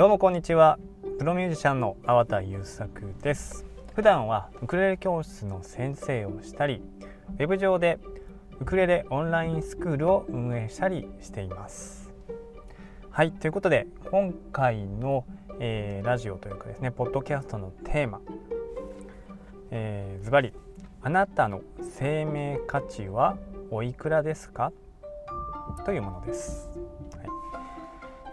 どうもこんにちは。プロミュージシャンの粟田優作です。普段はウクレレ教室の先生をしたりウェブ上でウクレレオンラインスクールを運営したりしています。はいということで今回の、えー、ラジオというかですねポッドキャストのテーマ。ズバリあなたの生命価値はおいくらですか？というものです。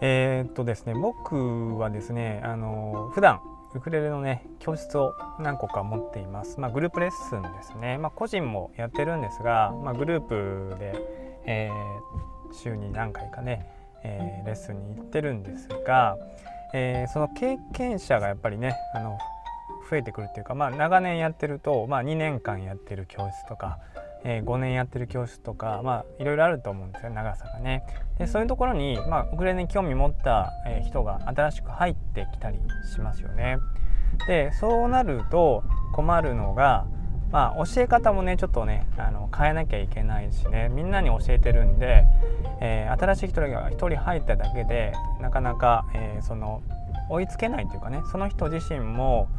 えー、っとですね僕はですねあの普段ウクレレのね教室を何個か持っています。まあ、グループレッスンですね。まあ、個人もやってるんですが、まあ、グループで、えー、週に何回かね、えー、レッスンに行ってるんですが、えー、その経験者がやっぱりねあの増えてくるっていうか、まあ、長年やってると、まあ、2年間やってる教室とか、えー、5年やってる教室とか、まあ、いろいろあると思うんですよ長さがね。でそういうところに、まあ、ウクレレに興味持った、え人が新しく入ってきたりしますよね。でそうなると困るのが、まあ、教え方もねちょっとねあの変えなきゃいけないしねみんなに教えてるんで、えー、新しい人が1人入っただけでなかなか、えー、その追いつけないというかねその人自身も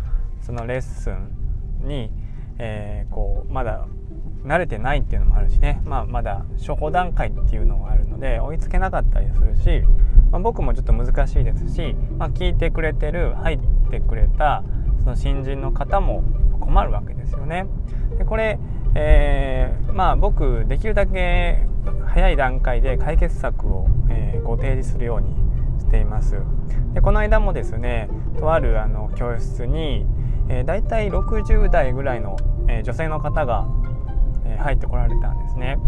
そのレッスンに、えー、こうまだ慣れてないっていうのもあるしね、まあ、まだ初歩段階っていうのがあるので追いつけなかったりするし、まあ、僕もちょっと難しいですし、まあ、聞いてくれてる入ってくれたその新人の方も困るわけですよね。でこれ、えー、まあ僕できるだけ早い段階で解決策を、えー、ご提示するようにしています。でこの間もですねとあるあの教室に、えー、大体60代ぐらいの、えー、女性の方が、入ってこられたんですね。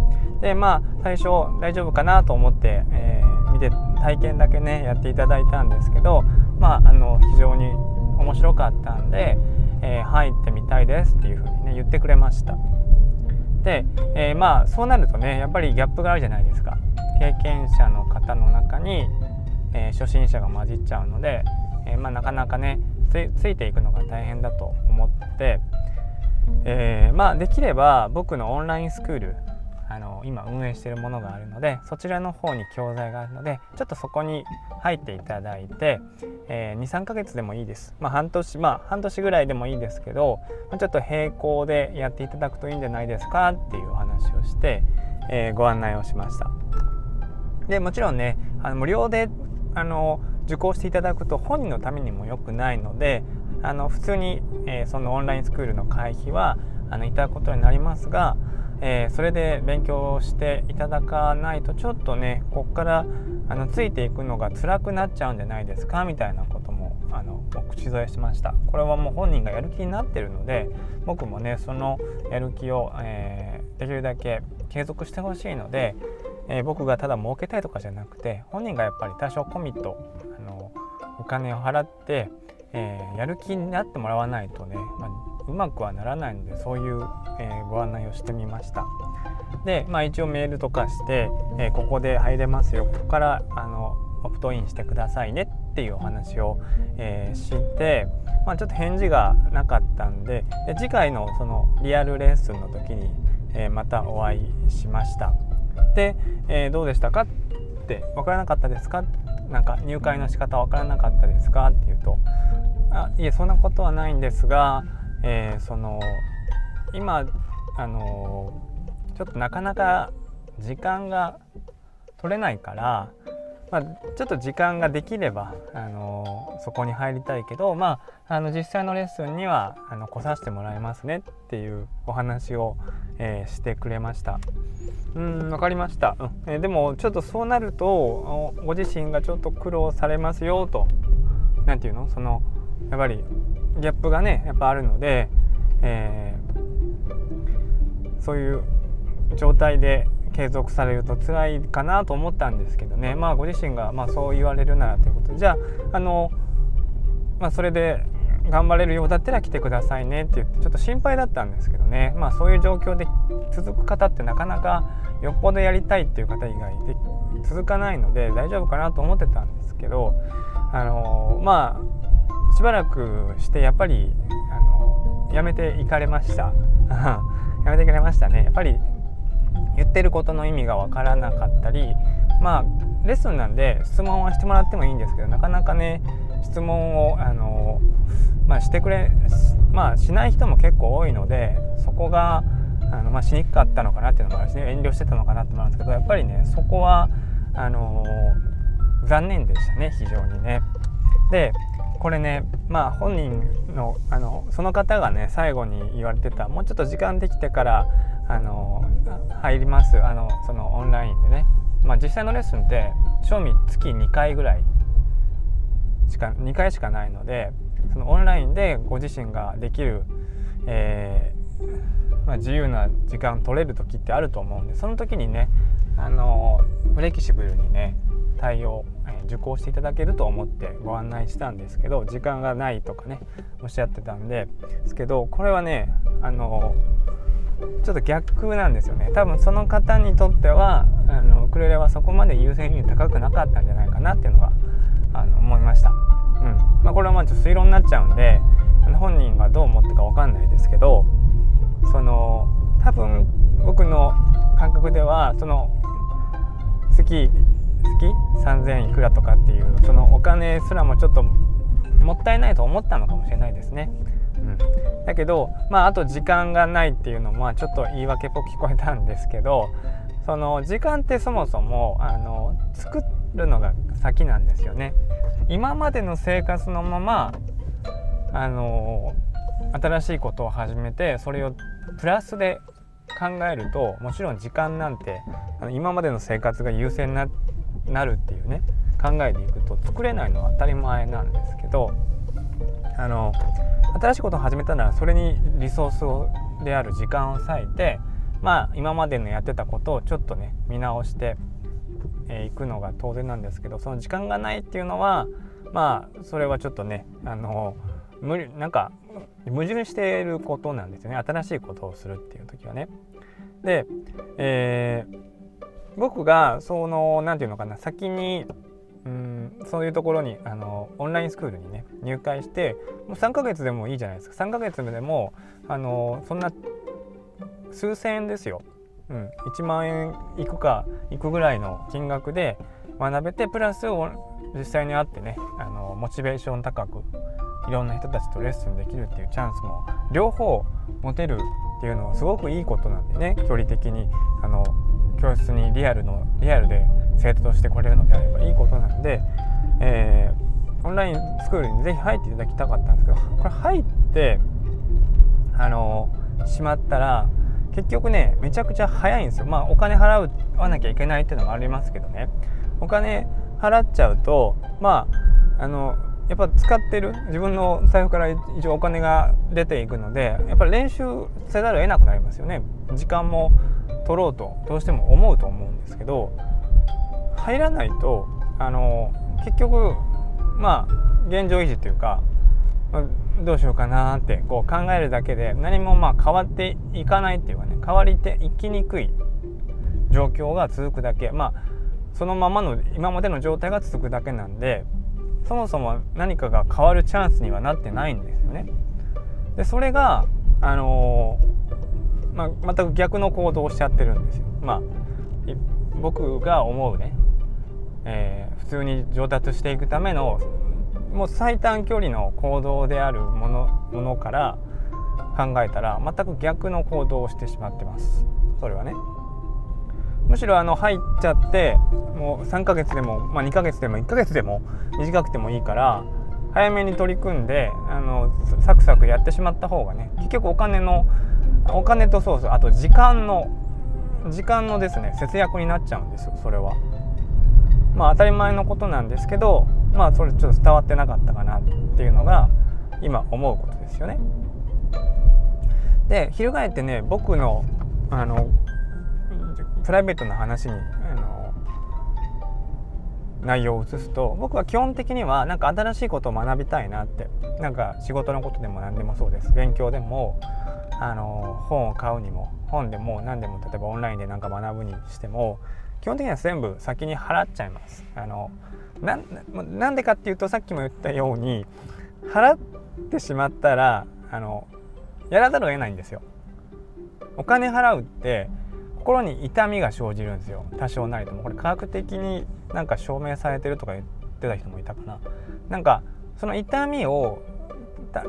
でまあ最初大丈夫かなと思って、えー、見て体験だけねやっていただいたんですけどまああの非常に面白かったんで、えー、入ってみたいですっていうふうにね言ってくれました。で、えー、まあそうなるとねやっぱりギャップがあるじゃないですか。経験者の方の中に、え、初心者が混じっちゃうので、え、まあ、なかなかねついていくのが大変だと思って、えー、まあできれば僕のオンラインスクールあの今運営しているものがあるのでそちらの方に教材があるのでちょっとそこに入っていただいて、えー、23ヶ月でもいいです、まあ、半年まあ半年ぐらいでもいいですけどまちょっと並行でやっていただくといいんじゃないですかっていうお話をして、えー、ご案内をしました。でもちろんねあの無料であの受講していただくと本人のためにも良くないのであの普通に、えー、そのオンラインスクールの会費はあのいただくことになりますが、えー、それで勉強していただかないとちょっとねこっからあのついていくのが辛くなっちゃうんじゃないですかみたいなこともあの口添えしました。これはもう本人がやる気になってるので僕もねそのやる気を、えー、できるだけ継続してほしいので、えー、僕がただ儲けたいとかじゃなくて本人がやっぱり多少コミットあのお金を払って、えー、やる気になってもらわないとね、まあ、うまくはならないのでそういう、えー、ご案内をしてみました。で、まあ、一応メールとかして、えー、ここで入れますよ。ここからあのオプトインしてくださいね。っていうお話を、えー、して、まあ、ちょっと返事がなかったんでで次回のそのリアルレッスンの時に、えまたお会いしました。で、えどうでしたか？って分からなかったですか？なんか入会の仕方わからなかったですか？って言うとあいえそんなことはないんですがえー、その今あのちょっとなかなか時間が取れないから、まあ、ちょっと時間ができればあのそこに入りたいけど、まあ、あの実際のレッスンにはあの来させてもらいますねっていうお話を、えー、してくれました。うん分かりました、うん。えー、でもちょっとそうなるとご自身がちょっと苦労されますよと。何て言うの？そのやっぱりギャップがねやっぱあるので、え、そういう状態で継続されると辛いかなと思ったんですけどね。まあご自身がまあそう言われるならということで。じゃああの、まあ、それで頑張れるようだったら来てくださいね。って言ってちょっと心配だったんですけどね。まあそういう状況で続く方ってなかなかよっぽどやりたいっていう方以外で続かないので大丈夫かなと思ってたんですけどあのまあしばらくしてやっぱりあのやめていかれました。やめてくれましたね。やっぱり言ってることの意味がわからなかったりまあレッスンなんで質問はしてもらってもいいんですけどなかなかね質問をあの、まあ、してくれまあしない人も結構多いのでそこがあの、まあ、しにくかったのかなっていうのもあるしね遠慮してたのかなってのもあるんですけどやっぱりねそこはあの残念でしたね非常にね。でこれねまあ本人のあのその方がね最後に言われてたもうちょっと時間できてからあの入りますあのそのオンラインでね、まあ、実際のレッスンって賞味月2回ぐらいしか2回しかないのでそのオンラインでご自身ができる、えー、まあ、自由な時間取れる時ってあると思うんでその時にねあのフレキシブルにね対応、え、受講していただけると思ってご案内したんですけど時間がないとかねおっしゃってたんでですけどこれはねあのちょっと逆なんですよね。多分その方にとってはあのウクレレはそこまで優先順位高くなかったんじゃないかなっていうのがあの思いました、うん。まあ、これはまあちょっと推論になっちゃうんで本人がどう思ったか分かんないですけどその多分僕の感覚ではその月月？3,000いくらとかっていうそのお金すらもちょっともったいないと思ったのかもしれないですね。うん、だけどまああと時間がないっていうのもちょっと言い訳っぽく聞こえたんですけどその時間ってそもそもあの作るのが先なんですよね。今までの生活のままあの新しいことを始めてそれをプラスで考えるともちろん時間なんてあの今までの生活が優先になるっていうね考えでいくと作れないのは当たり前なんですけどあの新しいことを始めたならそれにリソースをである時間を割いてまあ今までのやってたことをちょっとね見直してい、くのが当然なんですけどその時間がないっていうのはまあそれはちょっとねあの無理なんか矛盾していることなんですよね新しいことをするっていう時はね。で、えー、僕がその何て言うのかな先にうんそういうところにあのオンラインスクールにね入会してもう3ヶ月でもいいじゃないですか。3ヶ月でもあのそんな数千円ですよ、うん、1万円いくかいくぐらいの金額で学べてプラス実際に会ってねあのモチベーション高くいろんな人たちとレッスンできるっていうチャンスも両方持てるっていうのはすごくいいことなんでね距離的にあの教室にリアルのリアルで生徒として来れるのであればいいことなんで、えー、オンラインスクールにぜひ入っていただきたかったんですけどこれ入ってあのしまったら結局ねめちゃくちゃ早いんですよ。まあお金払わなきゃいけないっていうのもありますけどね。お金払っちゃうとまああのやっぱ使ってる自分の財布から一応お金が出ていくのでやっぱり練習せざるを得なくなりますよね。時間も取ろうとどうしても思うと思うんですけど入らないとあの結局まあ現状維持というかまどうしようかなってこう考えるだけで何もまあ変わっていかないっていうかね変わりていきにくい状況が続くだけ。まあそのままの今までの状態が続くだけなんでそもそも何かが変わるチャンスにはなってないんですよね。でそれが、あのー、まあ、全く逆の行動をしちゃってるんですよ。まあ、僕が思うね、えー、普通に上達していくためのもう最短距離の行動であるものものから考えたら全く逆の行動をしてしまってます。それはね。むしろあの入っちゃってもう3ヶ月でも、まあ、2ヶ月でも1ヶ月でも短くてもいいから早めに取り組んであのサクサクやってしまった方がね結局お金のお金とそうそうあと時間の時間のですね節約になっちゃうんですよそれは。まあ当たり前のことなんですけどまあそれちょっと伝わってなかったかなっていうのが今思うことですよね。で翻ってね僕のあのプライベートな話にあの内容を移すと僕は基本的にはなんか新しいことを学びたいなってなんか仕事のことでも何でもそうです勉強でもあの本を買うにも本でも何でも例えばオンラインで何か学ぶにしても基本的には全部先に払っちゃいます。あのなんでかっていうとさっきも言ったように払ってしまったらあのやらざるを得ないんですよ。お金払うって心に痛みが生じるんですよ多少なりともこれ科学的になんか証明されてるとか言ってた人もいたかななんかその痛みを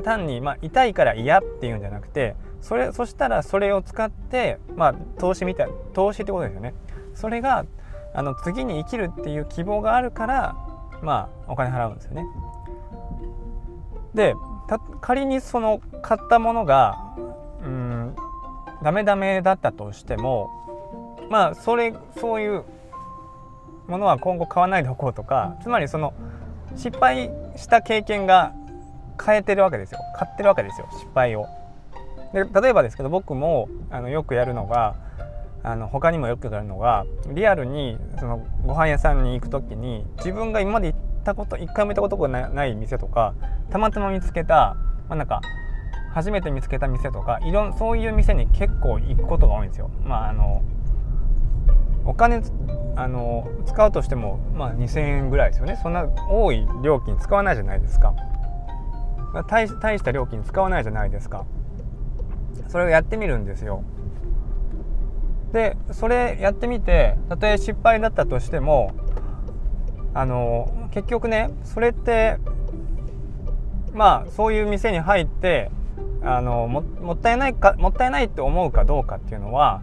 単に、まあ、痛いから嫌っていうんじゃなくてそれそしたらそれを使って、まあ、投資みたい投資ってことですよね。それがあの次に生きるっていう希望があるからまあお金払うんですよね。で仮にその買ったものがダメダメだったとしてもまあそれそういうものは今後買わないでおこうとかつまりその失敗した経験が変えてるわけですよ買ってるわけですよ失敗を。で例えばですけど僕もあのよくやるのがあの他にもよくやるのがリアルにそのご飯屋さんに行く時に自分が今まで行ったこと一回も行ったことがない店とかたまたま見つけた、まあ、なんか初めて見つけた店とかいろんそういう店に結構行くことが多いんですよ。まあ、あのお金あの使うとしても、まあ、2,000円ぐらいですよね。そんな多い料金使わないじゃないですか。大大した料金使わないじゃないですか。それをやってみるんですよ。でそれやってみてたとえ失敗だったとしてもあの結局ねそれってまあそういう店に入ってあのもったいないかもったいないって思うかどうかっていうのは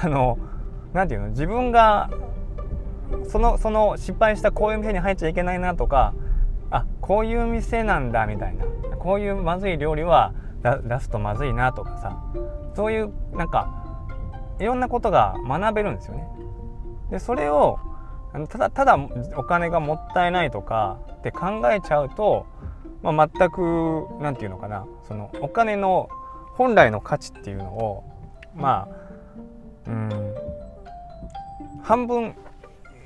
あのなんていうの自分がそのその失敗したこういう店に入っちゃいけないなとかあこういう店なんだみたいなこういうまずい料理は出すとまずいなとかさそういうなんかいろんなことが学べるんですよね。でそれをただただお金がもったいないとかって考えちゃうと、まあ、全く何て言うのかなそのお金の本来の価値っていうのをまあうん半分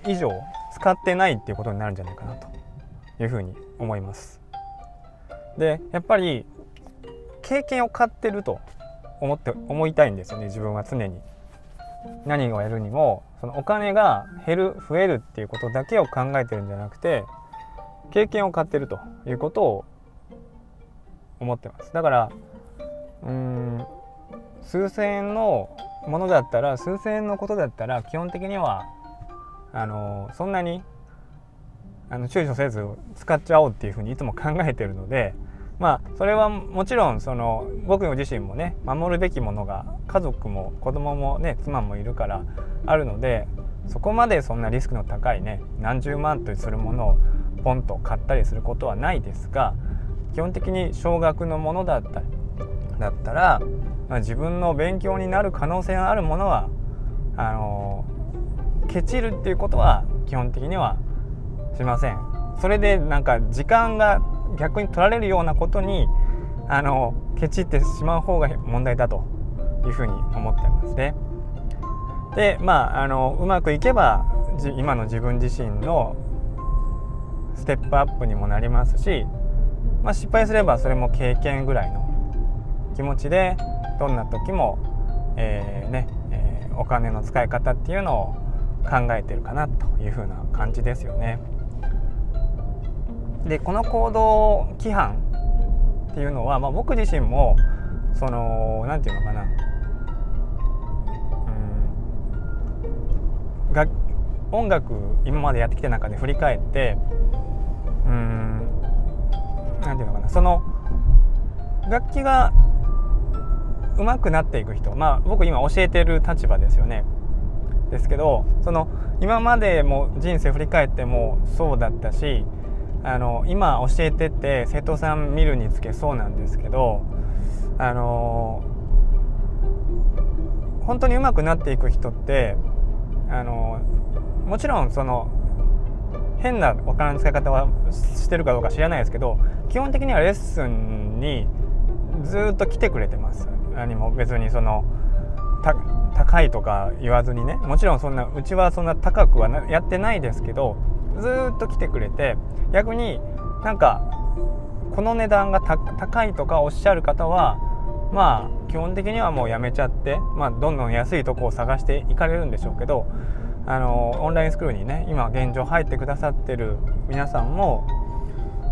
以上使ってないっていうことになるんじゃないかなというふうに思います。でやっぱり経験を買ってると思って思いたいんですよね自分は常に。何をやるにもそのお金が減る増えるっていうことだけを考えてるんじゃなくて経験を買ってるということを思ってます。だからうん数千円のものだったら数千円のことだったら基本的にはあのそんなにあの躊躇せず使っちゃおうっていうふうにいつも考えてるのでまあそれはもちろんその僕自身もね守るべきものが家族も子供もね妻もいるからあるのでそこまでそんなリスクの高いね何十万とするものをポンと買ったりすることはないですが基本的に少額のものだったりだったら、まあ、自分の勉強になる可能性があるものはあのケチるっていうことは基本的にはしません。それでなんか時間が逆に取られるようなことにあのケチってしまう方が問題だというふうに思ってますね。でまああのうまくいけば今の自分自身のステップアップにもなりますし、まあ、失敗すればそれも経験ぐらいの気持ちでどんな時も、えー、ねえー、お金の使い方っていうのを考えてるかなというふうな感じですよね。でこの行動規範っていうのは、まあ、僕自身もその何て言うのかな音楽今までやってきた中で振り返ってうん何て言うのかなその楽器が上手くなっていく人まあ僕今教えてる立場ですよね。ですけどその今までも人生振り返ってもそうだったしあの今教えてて生徒さん見るにつけそうなんですけどあの本当に上手くなっていく人ってあのもちろんその変なお金の使い方はしてるかどうか知らないですけど基本的にはレッスンにずっと来てくれてます。何も別にその高いとか言わずにね。もちろんそんなうちはそんな高くはやってないですけどずっと来てくれて逆になんかこの値段が高いとかおっしゃる方はまあ基本的にはもうやめちゃって、まあ、どんどん安いとこを探していかれるんでしょうけどあのオンラインスクールにね今現状入ってくださってる皆さんも、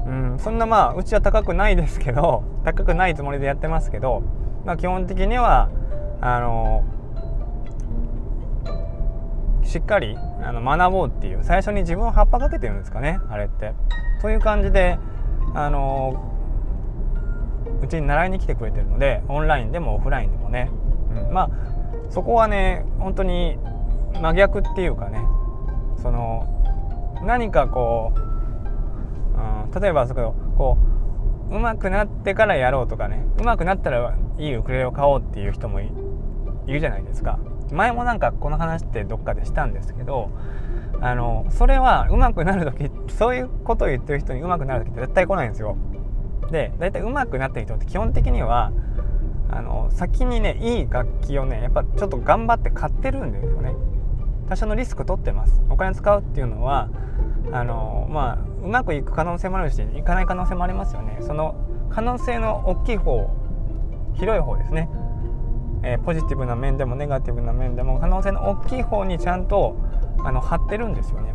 うん、そんなまあうちは高くないですけど高くないつもりでやってますけど、まあ、基本的にはあのしっかりあの学ぼうっていう最初に自分を葉っぱかけてるんですかねあれって。そういう感じであのうちに習いに来てくれてるのでオンラインでもオフラインでもね、うん、まあそこはね本当に真逆っていうかねその何かこう、うん、例えばそここう上手くなってからやろうとかね上手くなったらいいウクレレを買おうっていう人もいるじゃないですか。前もなんかこの話ってどっかでしたんですけどあのそれは上手くなる時そういうことを言ってる人に上手くなる時って絶対来ないんですよ。で大体上手くなった人って基本的にはあの先にねいい楽器をねやっぱちょっと頑張って買ってるんですよね。多少のリスク取ってます。お金使うっていうのはあのまあうまくいく可能性もあるしいかない可能性もありますよね。その可能性の大きい方広い方ですね、えー、ポジティブな面でもネガティブな面でも可能性の大きい方にちゃんとあの張ってるんですよね。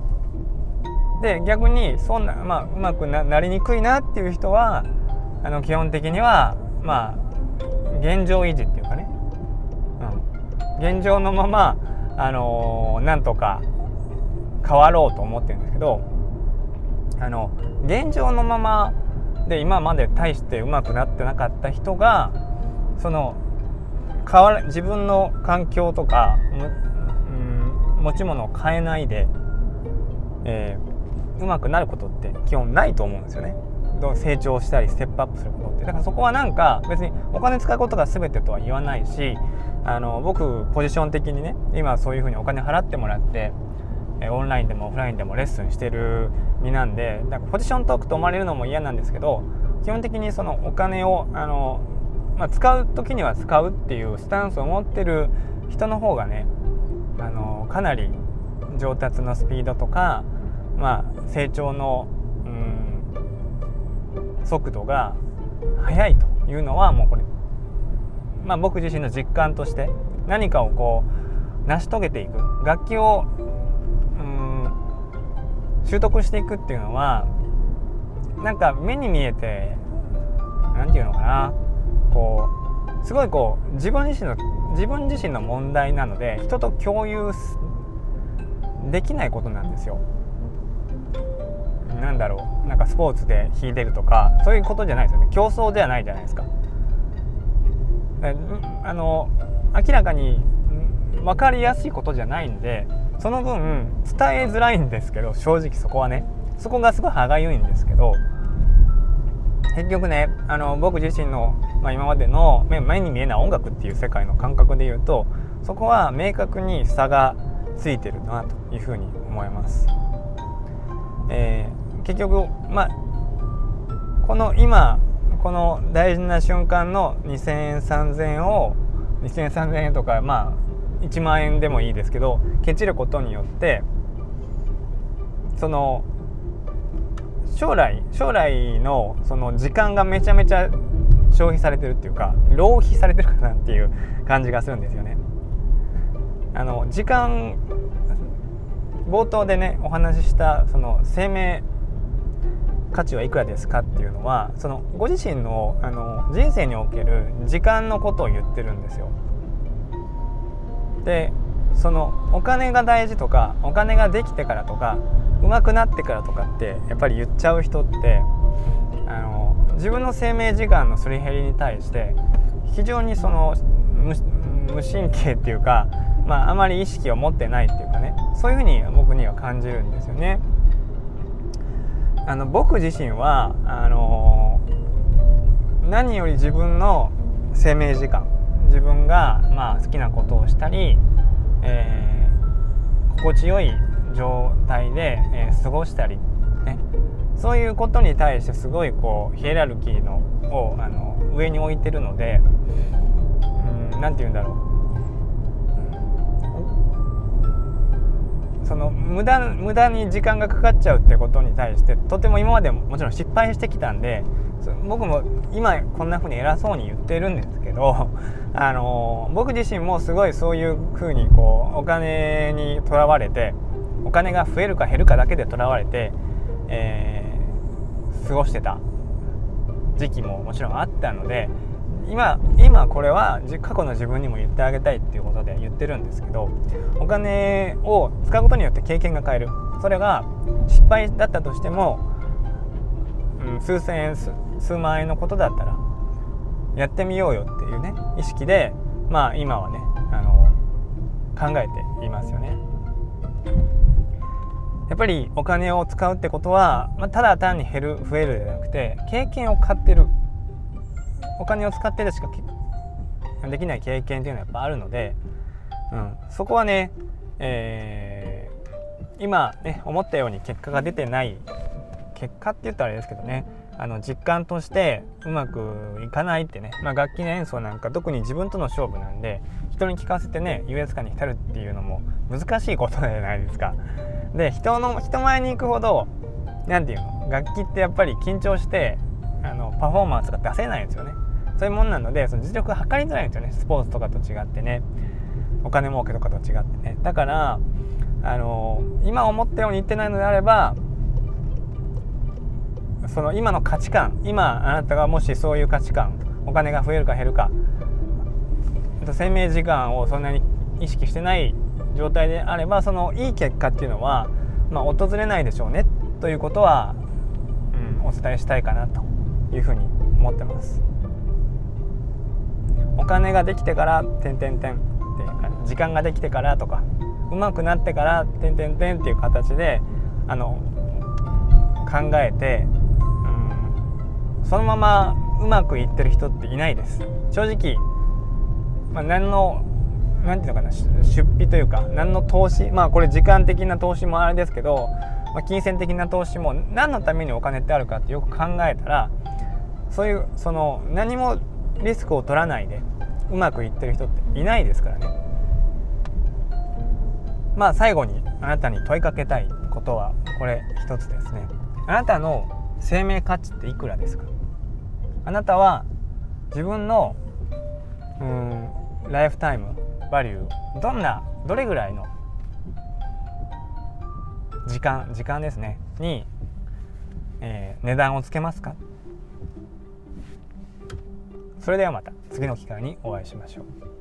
で逆にそんな、まあ、うまくなりにくいなっていう人はあの基本的にはまあ現状維持っていうかね、うん、現状のままあの、なんとか変わろうと思ってるんですけどあの現状のままで今まで大してうまくなってなかった人がその変わ自分の環境とか、うん、持ち物を変えないで、えー、うまくなることって基本ないと思うんですよね。成長したりステップアップすることって。だからそこはなんか別にお金使うことが全てとは言わないしあの僕ポジション的にね今そういうふうにお金払ってもらってオンラインでもオフラインでもレッスンしてる身なんでだかポジショントークと思われるのも嫌なんですけど基本的にそのお金をあの、まあ、使う時には使うっていうスタンスを持ってる人の方がねあのかなり上達のスピードとか、まあ、成長の、速度が速いというのはもうこれまあ、僕自身の実感として何かをこう成し遂げていく楽器をうん習得していくっていうのはなんか目に見えて何て言うのかなこうすごいこう自分自身の自分自身の問題なので人と共有できないことなんですよ。なんだろうなんかスポーツで弾いてるとかそういうことじゃないですよね競争ではないじゃないですか。あの明らかに分かりやすいことじゃないんでその分伝えづらいんですけど正直そこはねそこがすごい歯がゆいんですけど結局ねあの僕自身の、まあ、今までの目に見えない音楽っていう世界の感覚で言うとそこは明確に差がついてるなというふうに思います。えー、結局まあこの今この大事な瞬間の2000円3000円を2000円3000円とかまあ1万円でもいいですけどケチることによってその将来将来のその時間がめちゃめちゃ消費されてるっていうか浪費されてるかなっていう感じがするんですよね。あの時間冒頭でねお話ししたその生命価値はいくらですかっていうのはそのご自身のあの人生における時間のことを言ってるんですよ。でそのお金が大事とかお金ができてからとか上手くなってからとかってやっぱり言っちゃう人ってあの自分の生命時間のすり減りに対して非常にその無神経っていうか、まあ、あまり意識を持ってないっていうかねそういうふうに僕には感じるんですよね。あの僕自身はあの何より自分の生命時間自分が、まあ、好きなことをしたり、えー、心地よい状態で、えー、過ごしたり、ね、そういうことに対してすごいこうヒエラルキーのをあの上に置いてるので何、うん、て言うんだろう。その無駄無駄に時間がかかっちゃうってことに対してとても今までもちろん失敗してきたんで僕も今こんな風に偉そうに言ってるんですけど あの僕自身もすごいそういう風にこうお金にとらわれてお金が増えるか減るかだけでとらわれて、えー、過ごしてた時期ももちろんあったので今今これは過去の自分にも言ってあげたいっていうことで言ってるんですけどお金を使うことによって経験が変えるそれが失敗だったとしてもうん、数千円数万円のことだったらやってみようよっていうね意識でまあ今はねあの考えていますよね。やっぱりお金を使うってことは、まあ、ただ単に減る増えるじゃなくて経験を買ってるお金を使ってでしかできない経験っていうのはやっぱあるので、うん、そこはね、えー、今ね思ったように結果が出てない結果って言ったらあれですけどねあの実感としてうまくいかないってね、まあ、楽器の演奏なんか特に自分との勝負なんで人に聞かせてね優越感に浸るっていうのも難しいことじゃないですか。で人の人前に行くほど何て言うの楽器ってやっぱり緊張してあのパフォーマンスが出せないんですよね。そういうもんなのでその実力測りづらいんですよね。スポーツとかと違ってね。お金儲けとかと違ってね。だからあの今思ったように言ってないのであればその今の価値観今あなたがもしそういう価値観お金が増えるか減るか生命時間をそんなに意識してない状態であればそのいい結果っていうのは、まあ、訪れないでしょうね。ということは、うん、お伝えしたいかなというふうに思ってます。お金ができてから「点点点」っていう時間ができてからとかうまくなってから「点点点」っていう形であの考えてそのままうまくいってる人っていないです。正直、まあ、何の何ていうのかな出費というか何の投資まあこれ時間的な投資もあれですけど、まあ、金銭的な投資も何のためにお金ってあるかってよく考えたらそういうその何もリスクを取らないでうまくいってる人っていないですからね。まあ最後にあなたに問いかけたいことはこれ一つですね。あなたの生命価値っていくらですか？あなたは自分のうんライフタイムバリューどんなどれぐらいの時間時間ですね。に、えー、値段をつけますか？それではまた次の機会にお会いしましょう。